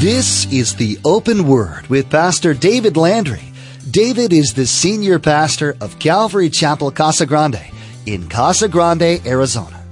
This is the Open Word with Pastor David Landry. David is the senior pastor of Calvary Chapel Casa Grande in Casa Grande, Arizona.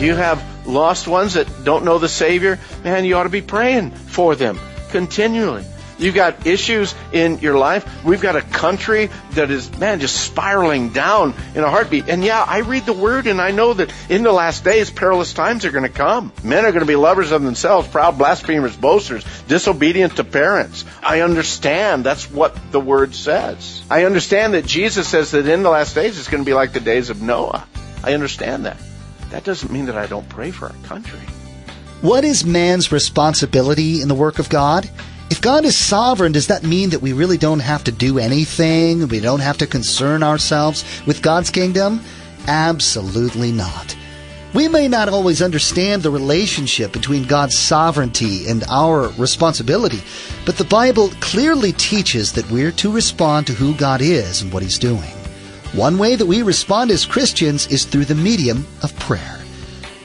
You have lost ones that don't know the Savior? Man, you ought to be praying for them continually. You've got issues in your life. We've got a country that is, man, just spiraling down in a heartbeat. And yeah, I read the word and I know that in the last days, perilous times are going to come. Men are going to be lovers of themselves, proud, blasphemers, boasters, disobedient to parents. I understand that's what the word says. I understand that Jesus says that in the last days it's going to be like the days of Noah. I understand that. That doesn't mean that I don't pray for our country. What is man's responsibility in the work of God? God is sovereign, does that mean that we really don't have to do anything? We don't have to concern ourselves with God's kingdom? Absolutely not. We may not always understand the relationship between God's sovereignty and our responsibility, but the Bible clearly teaches that we're to respond to who God is and what He's doing. One way that we respond as Christians is through the medium of prayer.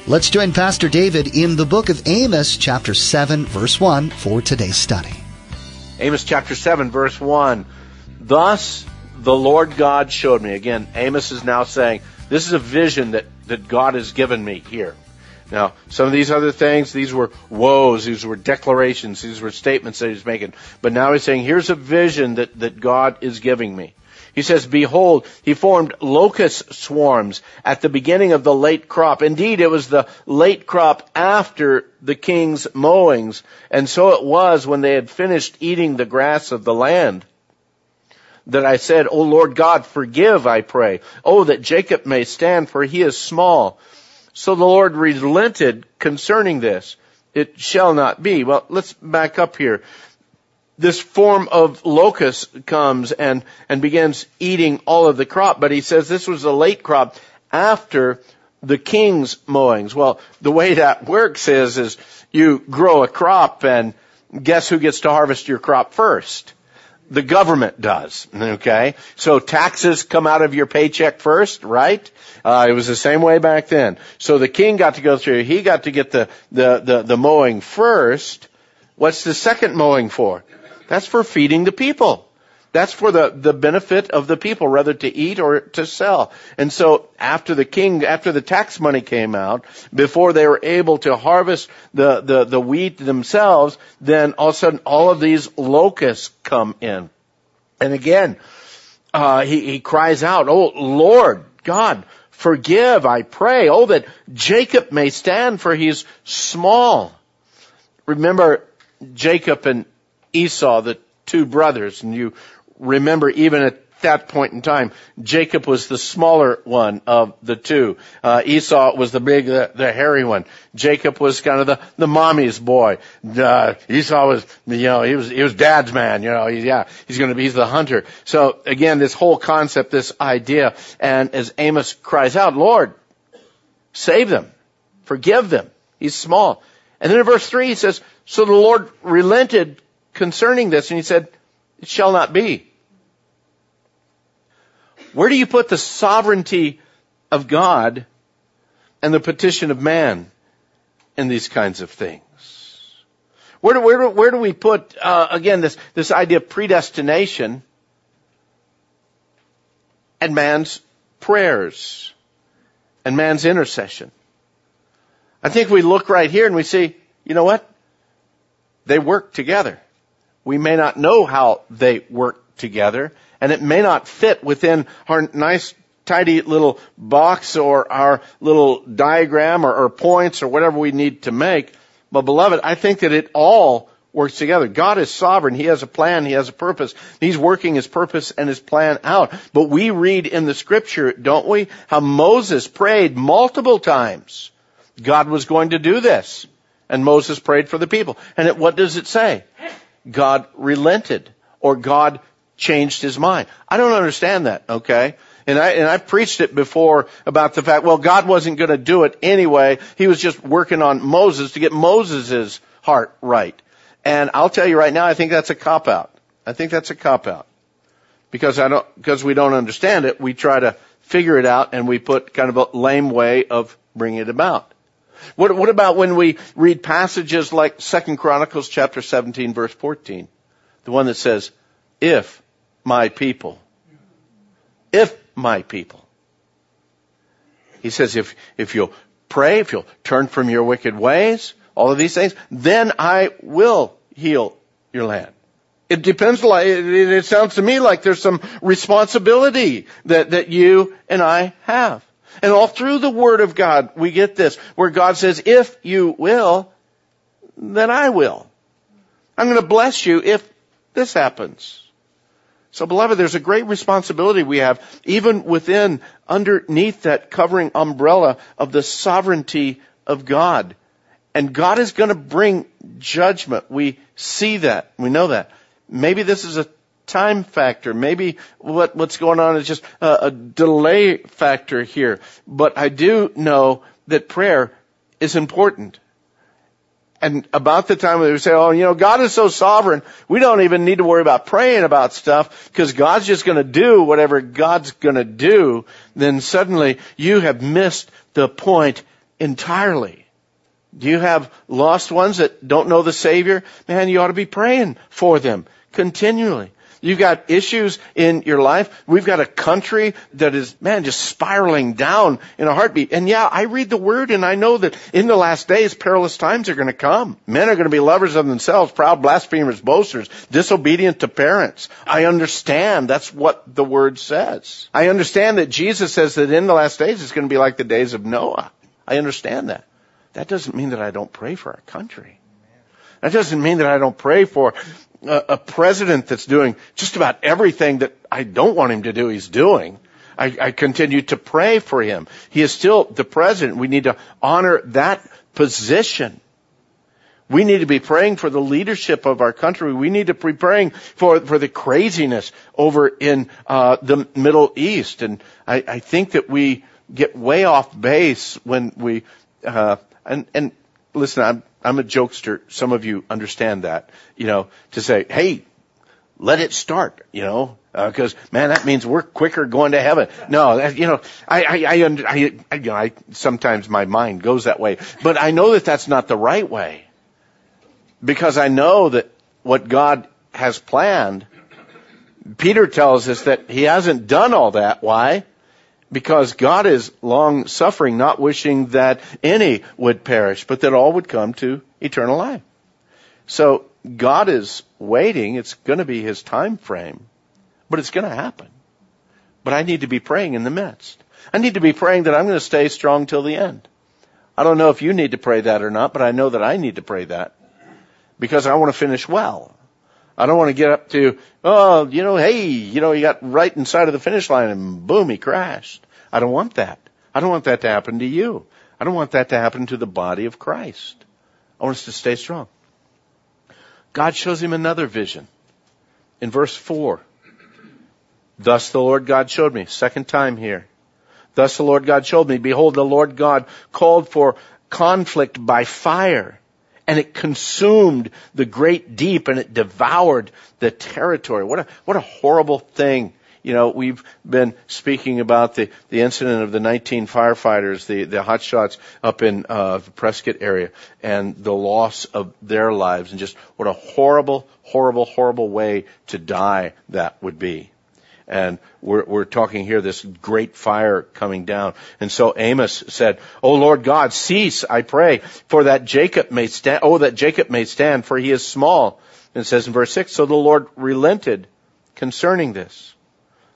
Let's join Pastor David in the book of Amos, chapter 7, verse 1, for today's study. Amos chapter 7, verse 1. Thus the Lord God showed me. Again, Amos is now saying, this is a vision that, that God has given me here. Now, some of these other things, these were woes, these were declarations, these were statements that he's making. But now he's saying, here's a vision that, that God is giving me. He says, behold, he formed locust swarms at the beginning of the late crop. Indeed, it was the late crop after the king's mowings. And so it was when they had finished eating the grass of the land that I said, O Lord God, forgive, I pray. Oh, that Jacob may stand, for he is small. So the Lord relented concerning this. It shall not be. Well, let's back up here this form of locust comes and, and begins eating all of the crop, but he says this was a late crop after the king's mowings. Well, the way that works is, is you grow a crop and guess who gets to harvest your crop first? The government does. Okay? So taxes come out of your paycheck first, right? Uh, it was the same way back then. So the king got to go through, he got to get the, the, the, the mowing first. What's the second mowing for? That's for feeding the people. That's for the, the benefit of the people, rather to eat or to sell. And so after the king, after the tax money came out, before they were able to harvest the, the, the wheat themselves, then all of a sudden all of these locusts come in. And again, uh, he, he cries out, Oh Lord God, forgive, I pray. Oh, that Jacob may stand for he's small. Remember Jacob and Esau, the two brothers, and you remember even at that point in time, Jacob was the smaller one of the two. Uh, Esau was the big, the, the, hairy one. Jacob was kind of the, the mommy's boy. Uh, Esau was, you know, he was, he was dad's man, you know, he, yeah, he's gonna be, he's the hunter. So again, this whole concept, this idea, and as Amos cries out, Lord, save them, forgive them. He's small. And then in verse three, he says, so the Lord relented concerning this, and he said, it shall not be. Where do you put the sovereignty of God and the petition of man in these kinds of things? Where do, where do, where do we put, uh, again, this, this idea of predestination and man's prayers and man's intercession? I think we look right here and we see, you know what? They work together. We may not know how they work together, and it may not fit within our nice tidy little box or our little diagram or, or, points or whatever we need to make. But beloved, I think that it all works together. God is sovereign. He has a plan. He has a purpose. He's working his purpose and his plan out. But we read in the scripture, don't we, how Moses prayed multiple times. God was going to do this. And Moses prayed for the people. And it, what does it say? God relented or God changed his mind. I don't understand that, okay? And I, and I preached it before about the fact, well, God wasn't going to do it anyway. He was just working on Moses to get Moses' heart right. And I'll tell you right now, I think that's a cop out. I think that's a cop out. Because I don't, because we don't understand it, we try to figure it out and we put kind of a lame way of bringing it about. What, what about when we read passages like Second Chronicles chapter 17 verse 14? The one that says, if my people, if my people. He says, if, if you'll pray, if you'll turn from your wicked ways, all of these things, then I will heal your land. It depends, it sounds to me like there's some responsibility that, that you and I have. And all through the Word of God, we get this, where God says, if you will, then I will. I'm going to bless you if this happens. So beloved, there's a great responsibility we have, even within, underneath that covering umbrella of the sovereignty of God. And God is going to bring judgment. We see that. We know that. Maybe this is a time factor. Maybe what, what's going on is just a, a delay factor here. But I do know that prayer is important. And about the time we say, oh, you know, God is so sovereign, we don't even need to worry about praying about stuff because God's just going to do whatever God's going to do, then suddenly you have missed the point entirely. Do you have lost ones that don't know the Savior? Man, you ought to be praying for them continually. You've got issues in your life. We've got a country that is, man, just spiraling down in a heartbeat. And yeah, I read the word and I know that in the last days, perilous times are going to come. Men are going to be lovers of themselves, proud, blasphemers, boasters, disobedient to parents. I understand that's what the word says. I understand that Jesus says that in the last days it's going to be like the days of Noah. I understand that. That doesn't mean that I don't pray for our country. That doesn't mean that I don't pray for a, a president that's doing just about everything that I don't want him to do, he's doing. I, I continue to pray for him. He is still the president. We need to honor that position. We need to be praying for the leadership of our country. We need to be praying for, for the craziness over in uh, the Middle East. And I, I think that we get way off base when we uh, and and listen, I'm I'm a jokester. Some of you understand that, you know, to say, hey, let it start, you know, because uh, man, that means we're quicker going to heaven. No, that, you know, I, I, I, I, I, you know, I sometimes my mind goes that way, but I know that that's not the right way, because I know that what God has planned. Peter tells us that he hasn't done all that. Why? Because God is long suffering, not wishing that any would perish, but that all would come to eternal life. So God is waiting. It's going to be his time frame, but it's going to happen. But I need to be praying in the midst. I need to be praying that I'm going to stay strong till the end. I don't know if you need to pray that or not, but I know that I need to pray that because I want to finish well. I don't want to get up to, oh, you know, hey, you know, he got right inside of the finish line and boom, he crashed. I don't want that. I don't want that to happen to you. I don't want that to happen to the body of Christ. I want us to stay strong. God shows him another vision. In verse 4, thus the Lord God showed me, second time here. Thus the Lord God showed me, behold, the Lord God called for conflict by fire and it consumed the great deep and it devoured the territory. What a, what a horrible thing. You know, we've been speaking about the, the incident of the 19 firefighters, the, the hot shots up in uh, the Prescott area, and the loss of their lives, and just what a horrible, horrible, horrible way to die that would be. And we're, we're talking here this great fire coming down. And so Amos said, "O Lord God, cease, I pray, for that Jacob may stand, oh, that Jacob may stand, for he is small. And it says in verse 6, so the Lord relented concerning this.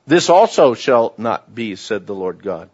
This also shall not be, said the Lord God.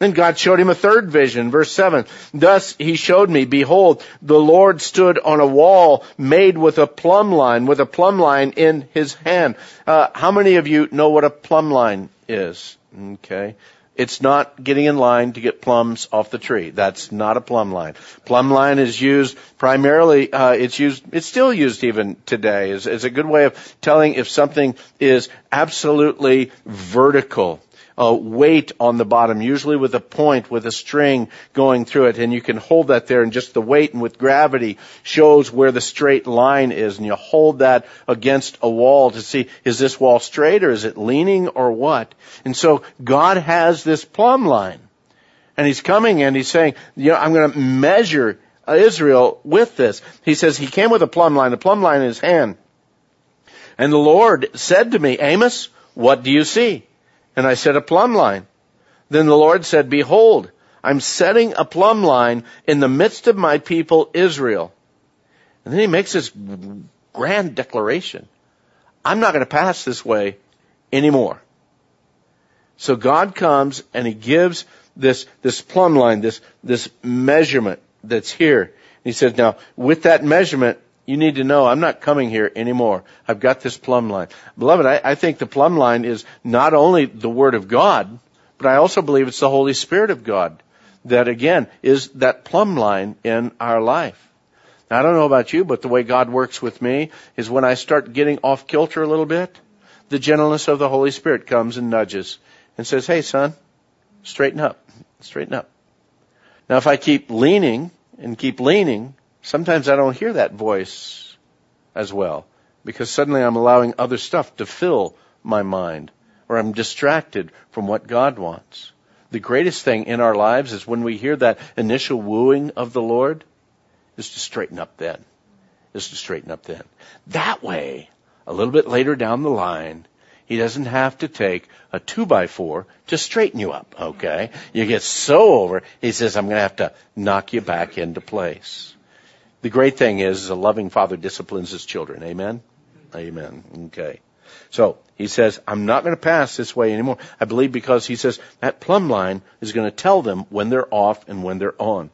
Then God showed him a third vision, verse 7. Thus he showed me, behold, the Lord stood on a wall made with a plumb line, with a plumb line in his hand. Uh, how many of you know what a plumb line is? Okay. It's not getting in line to get plums off the tree. That's not a plumb line. Plumb line is used primarily, uh, it's used, it's still used even today as a good way of telling if something is absolutely vertical uh, weight on the bottom, usually with a point with a string going through it, and you can hold that there, and just the weight and with gravity shows where the straight line is, and you hold that against a wall to see is this wall straight or is it leaning or what? And so God has this plumb line. And he's coming and he's saying, you know, I'm going to measure Israel with this. He says he came with a plumb line, a plumb line in his hand. And the Lord said to me, Amos, what do you see? And I said, a plumb line. Then the Lord said, behold, I'm setting a plumb line in the midst of my people Israel. And then he makes this grand declaration. I'm not going to pass this way anymore. So God comes and he gives this, this plumb line, this, this measurement that's here. He says, now, with that measurement, you need to know I'm not coming here anymore. I've got this plumb line. Beloved, I, I think the plumb line is not only the Word of God, but I also believe it's the Holy Spirit of God that again is that plumb line in our life. Now, I don't know about you, but the way God works with me is when I start getting off kilter a little bit, the gentleness of the Holy Spirit comes and nudges and says, Hey son, straighten up, straighten up. Now if I keep leaning and keep leaning, sometimes I don't hear that voice as well because suddenly I'm allowing other stuff to fill my mind or I'm distracted from what God wants. The greatest thing in our lives is when we hear that initial wooing of the Lord is to straighten up then. Is to straighten up then. That way, a little bit later down the line, he doesn't have to take a two by four to straighten you up, okay? You get so over, he says, I'm gonna have to knock you back into place. The great thing is, is a loving father disciplines his children. Amen? Amen. Okay. So, he says, I'm not going to pass this way anymore. I believe because he says that plumb line is going to tell them when they're off and when they're on.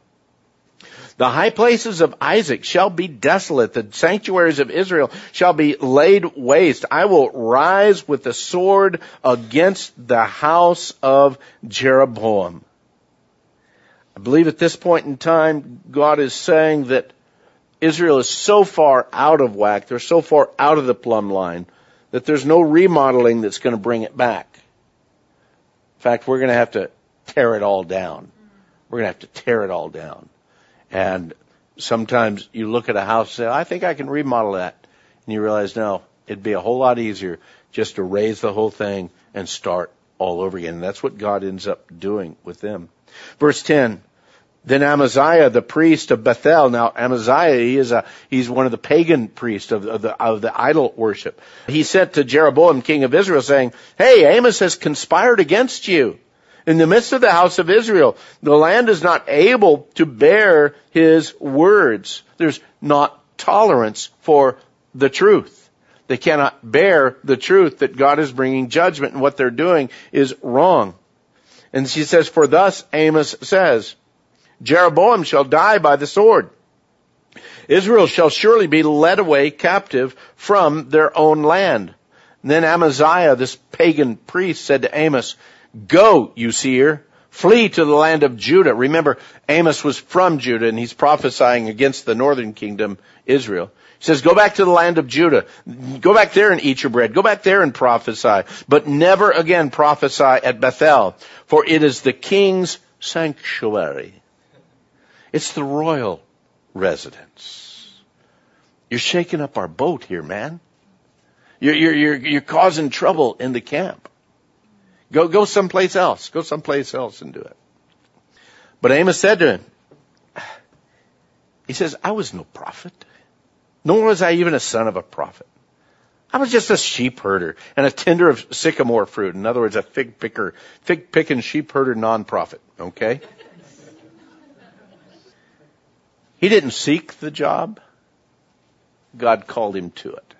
The high places of Isaac shall be desolate. The sanctuaries of Israel shall be laid waste. I will rise with the sword against the house of Jeroboam. I believe at this point in time, God is saying that Israel is so far out of whack, they're so far out of the plumb line, that there's no remodeling that's going to bring it back. In fact, we're going to have to tear it all down. We're going to have to tear it all down. And sometimes you look at a house and say, I think I can remodel that. And you realize, no, it'd be a whole lot easier just to raze the whole thing and start all over again. And that's what God ends up doing with them. Verse 10. Then Amaziah, the priest of Bethel. Now Amaziah, he is a, he's one of the pagan priests of, of, the, of the idol worship. He said to Jeroboam, king of Israel, saying, Hey, Amos has conspired against you in the midst of the house of Israel. The land is not able to bear his words. There's not tolerance for the truth. They cannot bear the truth that God is bringing judgment and what they're doing is wrong. And she says, for thus Amos says, Jeroboam shall die by the sword. Israel shall surely be led away captive from their own land. And then Amaziah, this pagan priest, said to Amos, Go, you seer, flee to the land of Judah. Remember, Amos was from Judah and he's prophesying against the northern kingdom, Israel. He says, go back to the land of Judah. Go back there and eat your bread. Go back there and prophesy. But never again prophesy at Bethel, for it is the king's sanctuary. It's the royal residence. You're shaking up our boat here, man. You're, you're, you're, you're causing trouble in the camp. Go, go someplace else. Go someplace else and do it. But Amos said to him, he says, I was no prophet, nor was I even a son of a prophet. I was just a sheep herder and a tender of sycamore fruit. In other words, a fig picker, fig picking sheep herder non-prophet. Okay? He didn't seek the job. God called him to it.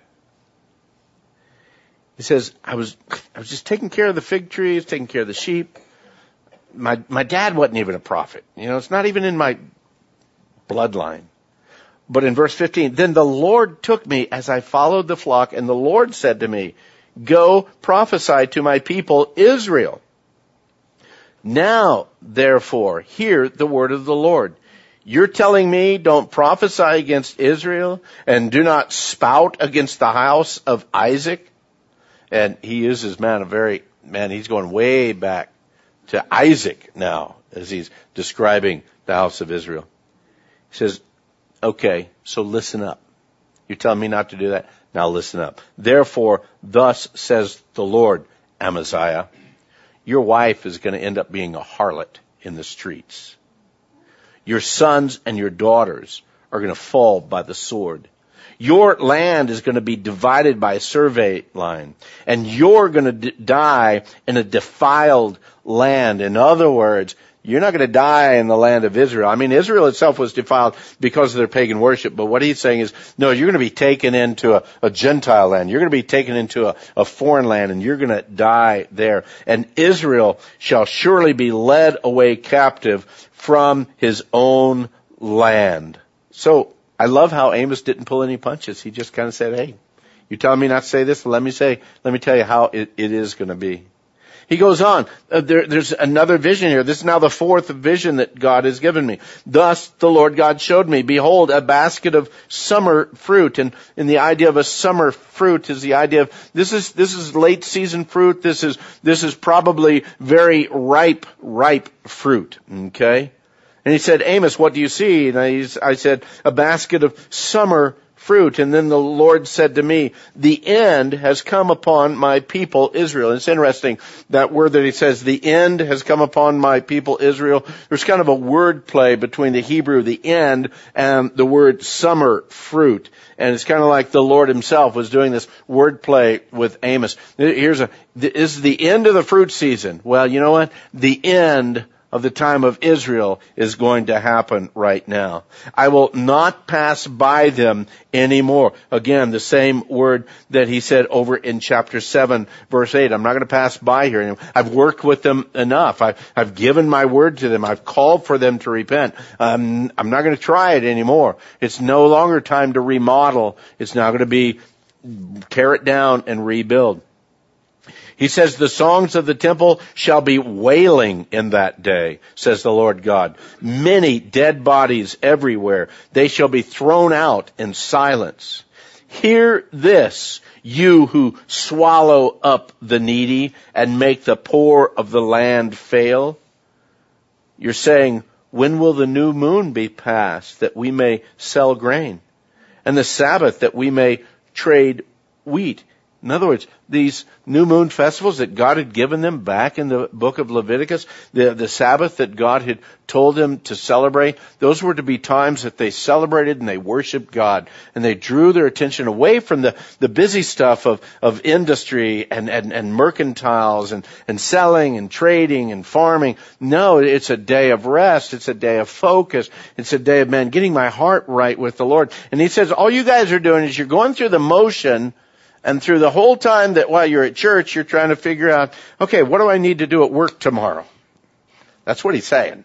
He says, I was, I was just taking care of the fig trees, taking care of the sheep. My, my dad wasn't even a prophet. You know, it's not even in my bloodline. But in verse 15, then the Lord took me as I followed the flock and the Lord said to me, go prophesy to my people Israel. Now, therefore, hear the word of the Lord. You're telling me don't prophesy against Israel and do not spout against the house of Isaac? And he uses, man, a very, man, he's going way back to Isaac now as he's describing the house of Israel. He says, okay, so listen up. You're telling me not to do that? Now listen up. Therefore, thus says the Lord, Amaziah, your wife is going to end up being a harlot in the streets. Your sons and your daughters are going to fall by the sword. Your land is going to be divided by a survey line, and you're going to d- die in a defiled land. In other words, you're not going to die in the land of Israel. I mean, Israel itself was defiled because of their pagan worship, but what he's saying is, no, you're going to be taken into a, a Gentile land. You're going to be taken into a, a foreign land and you're going to die there. And Israel shall surely be led away captive from his own land. So, I love how Amos didn't pull any punches. He just kind of said, hey, you telling me not to say this? Let me say, let me tell you how it, it is going to be. He goes on. Uh, there, there's another vision here. This is now the fourth vision that God has given me. Thus the Lord God showed me, behold, a basket of summer fruit. And, and the idea of a summer fruit is the idea of this is this is late season fruit. This is this is probably very ripe, ripe fruit. Okay. And he said, Amos, what do you see? And I, I said, a basket of summer fruit. And then the Lord said to me, the end has come upon my people Israel. And it's interesting, that word that he says, the end has come upon my people Israel. There's kind of a word play between the Hebrew, the end, and the word summer fruit. And it's kind of like the Lord himself was doing this word play with Amos. Here's a, is the end of the fruit season. Well, you know what? The end of the time of Israel is going to happen right now. I will not pass by them anymore. Again, the same word that he said over in chapter 7 verse 8. I'm not going to pass by here. I've worked with them enough. I've, I've given my word to them. I've called for them to repent. Um, I'm not going to try it anymore. It's no longer time to remodel. It's now going to be tear it down and rebuild. He says, the songs of the temple shall be wailing in that day, says the Lord God. Many dead bodies everywhere. They shall be thrown out in silence. Hear this, you who swallow up the needy and make the poor of the land fail. You're saying, when will the new moon be passed that we may sell grain? And the Sabbath that we may trade wheat? In other words, these new moon festivals that God had given them back in the book of Leviticus, the, the Sabbath that God had told them to celebrate, those were to be times that they celebrated and they worshiped God. And they drew their attention away from the, the busy stuff of, of industry and, and, and mercantiles and, and selling and trading and farming. No, it's a day of rest. It's a day of focus. It's a day of, man, getting my heart right with the Lord. And he says, all you guys are doing is you're going through the motion and through the whole time that while you're at church, you're trying to figure out, okay, what do I need to do at work tomorrow? That's what he's saying.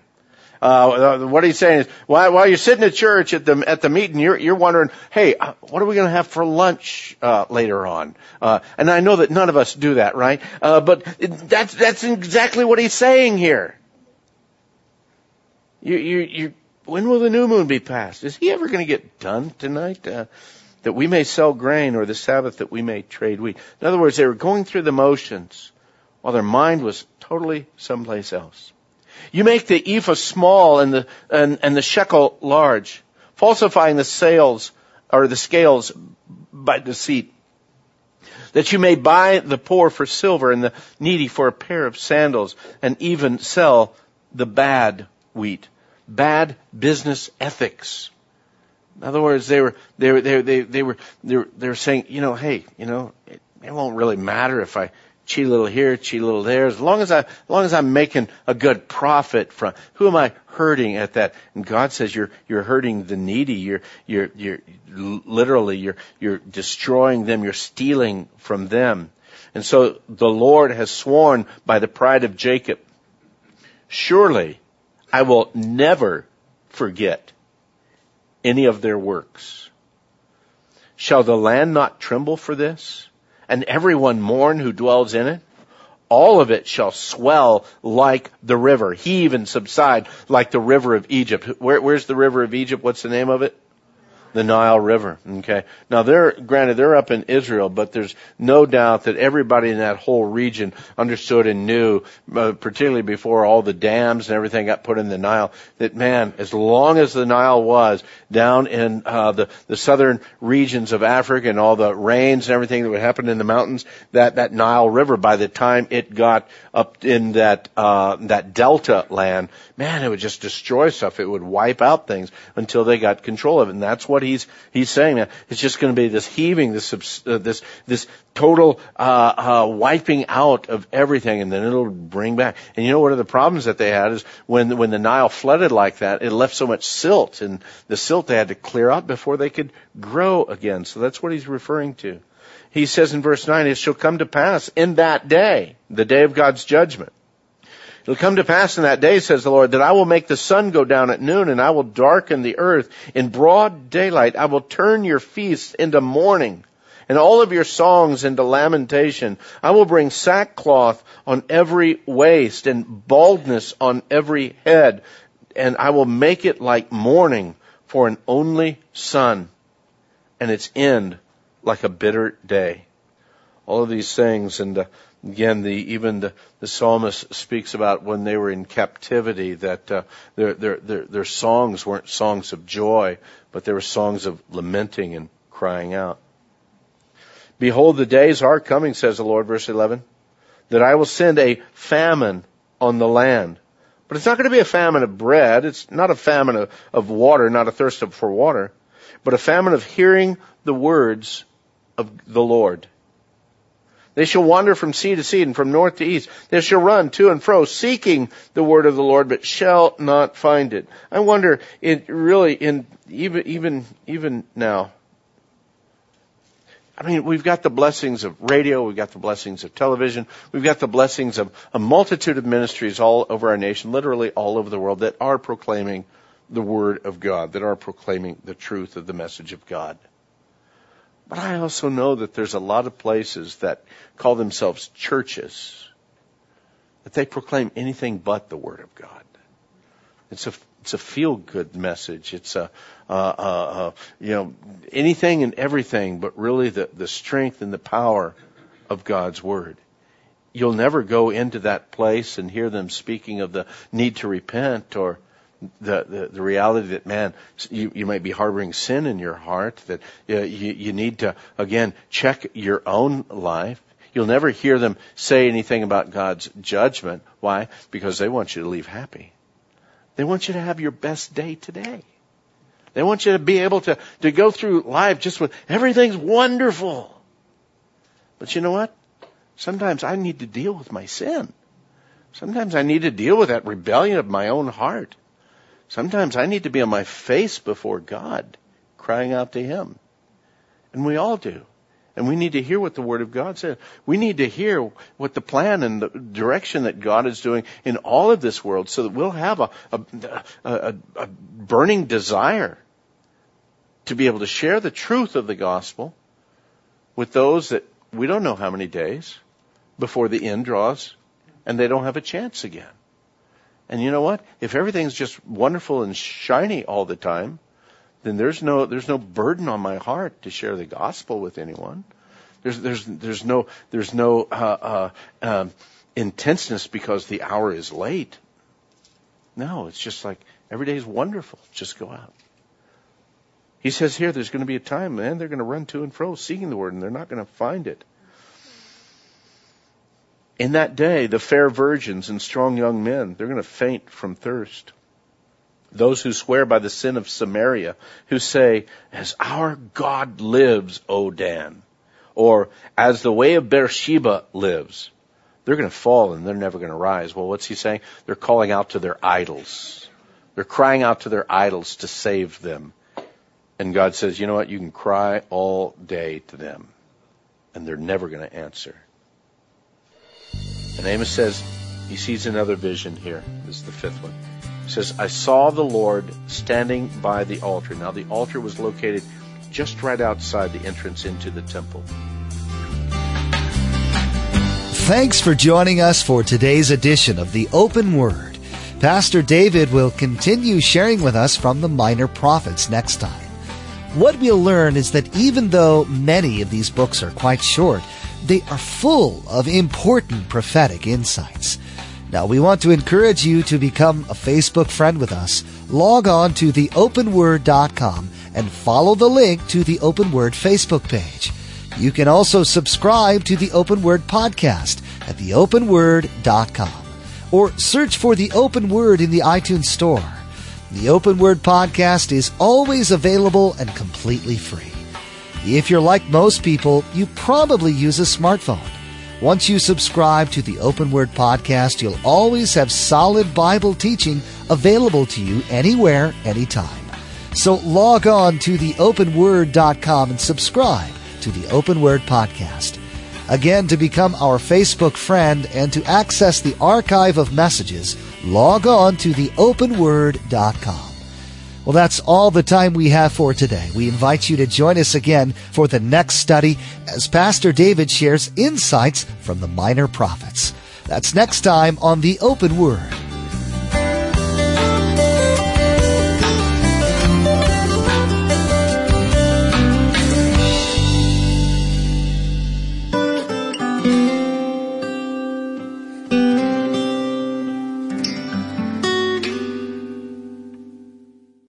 Uh, what he's saying is, while, while you're sitting at church at the at the meeting, you're you're wondering, hey, uh, what are we going to have for lunch uh, later on? Uh, and I know that none of us do that, right? Uh, but that's that's exactly what he's saying here. You you you. When will the new moon be passed? Is he ever going to get done tonight? Uh, that we may sell grain, or the Sabbath that we may trade wheat. In other words, they were going through the motions while their mind was totally someplace else. You make the ephah small and the, and, and the shekel large, falsifying the sales or the scales by deceit, that you may buy the poor for silver and the needy for a pair of sandals and even sell the bad wheat. Bad business ethics. In other words, they were they were they they, they were they were, they were saying, you know, hey, you know, it, it won't really matter if I cheat a little here, cheat a little there, as long as I as long as I'm making a good profit from who am I hurting at that? And God says you're you're hurting the needy, you're you're you're literally you're you're destroying them, you're stealing from them. And so the Lord has sworn by the pride of Jacob, surely I will never forget any of their works. Shall the land not tremble for this? And everyone mourn who dwells in it? All of it shall swell like the river, heave and subside like the river of Egypt. Where, where's the river of Egypt? What's the name of it? The Nile River. Okay. Now they're, granted, they're up in Israel, but there's no doubt that everybody in that whole region understood and knew, uh, particularly before all the dams and everything got put in the Nile, that man, as long as the Nile was down in, uh, the, the southern regions of Africa and all the rains and everything that would happen in the mountains, that, that Nile River, by the time it got up in that, uh, that delta land, man, it would just destroy stuff. It would wipe out things until they got control of it. And that's what he's he's saying. Man, it's just going to be this heaving, this uh, this this total uh, uh, wiping out of everything, and then it'll bring back. And you know, one of the problems that they had is when when the Nile flooded like that, it left so much silt, and the silt they had to clear out before they could grow again. So that's what he's referring to. He says in verse 9, it shall come to pass in that day, the day of God's judgment, It'll come to pass in that day, says the Lord, that I will make the sun go down at noon and I will darken the earth in broad daylight. I will turn your feasts into mourning and all of your songs into lamentation. I will bring sackcloth on every waist and baldness on every head and I will make it like mourning for an only son and its end like a bitter day. All of these things and uh, Again, the, even the, the psalmist speaks about when they were in captivity that uh, their, their, their, their songs weren't songs of joy, but they were songs of lamenting and crying out. Behold, the days are coming, says the Lord, verse 11, that I will send a famine on the land. But it's not going to be a famine of bread. It's not a famine of, of water, not a thirst for water, but a famine of hearing the words of the Lord. They shall wander from sea to sea and from north to east. They shall run to and fro, seeking the word of the Lord, but shall not find it. I wonder, it really, in even even even now. I mean, we've got the blessings of radio, we've got the blessings of television, we've got the blessings of a multitude of ministries all over our nation, literally all over the world, that are proclaiming the word of God, that are proclaiming the truth of the message of God. But I also know that there's a lot of places that call themselves churches that they proclaim anything but the Word of God. It's a it's a feel good message. It's a uh, uh, uh, you know anything and everything, but really the the strength and the power of God's Word. You'll never go into that place and hear them speaking of the need to repent or the, the, the reality that man, you, you might be harboring sin in your heart, that uh, you, you need to, again, check your own life. You'll never hear them say anything about God's judgment. Why? Because they want you to leave happy. They want you to have your best day today. They want you to be able to, to go through life just with everything's wonderful. But you know what? Sometimes I need to deal with my sin. Sometimes I need to deal with that rebellion of my own heart. Sometimes I need to be on my face before God, crying out to Him. And we all do. And we need to hear what the Word of God says. We need to hear what the plan and the direction that God is doing in all of this world so that we'll have a, a, a, a burning desire to be able to share the truth of the gospel with those that we don't know how many days before the end draws and they don't have a chance again. And you know what? If everything's just wonderful and shiny all the time, then there's no there's no burden on my heart to share the gospel with anyone. There's there's there's no there's no uh, uh, um, intenseness because the hour is late. No, it's just like every day is wonderful. Just go out. He says here, there's going to be a time, man, they're going to run to and fro seeking the word, and they're not going to find it. In that day, the fair virgins and strong young men, they're going to faint from thirst. Those who swear by the sin of Samaria, who say, as our God lives, O Dan, or as the way of Beersheba lives, they're going to fall and they're never going to rise. Well, what's he saying? They're calling out to their idols. They're crying out to their idols to save them. And God says, you know what? You can cry all day to them and they're never going to answer. And Amos says he sees another vision here. This is the fifth one. He says, I saw the Lord standing by the altar. Now, the altar was located just right outside the entrance into the temple. Thanks for joining us for today's edition of the Open Word. Pastor David will continue sharing with us from the Minor Prophets next time. What we'll learn is that even though many of these books are quite short, they are full of important prophetic insights. Now, we want to encourage you to become a Facebook friend with us. Log on to theopenword.com and follow the link to the Open Word Facebook page. You can also subscribe to the Open Word podcast at theopenword.com. or search for the Open Word in the iTunes Store. The Open Word podcast is always available and completely free. If you're like most people, you probably use a smartphone. Once you subscribe to the Open Word podcast, you'll always have solid Bible teaching available to you anywhere, anytime. So log on to theopenword.com and subscribe to the Open Word podcast. Again, to become our Facebook friend and to access the archive of messages, log on to theopenword.com. Well, that's all the time we have for today. We invite you to join us again for the next study as Pastor David shares insights from the minor prophets. That's next time on the Open Word.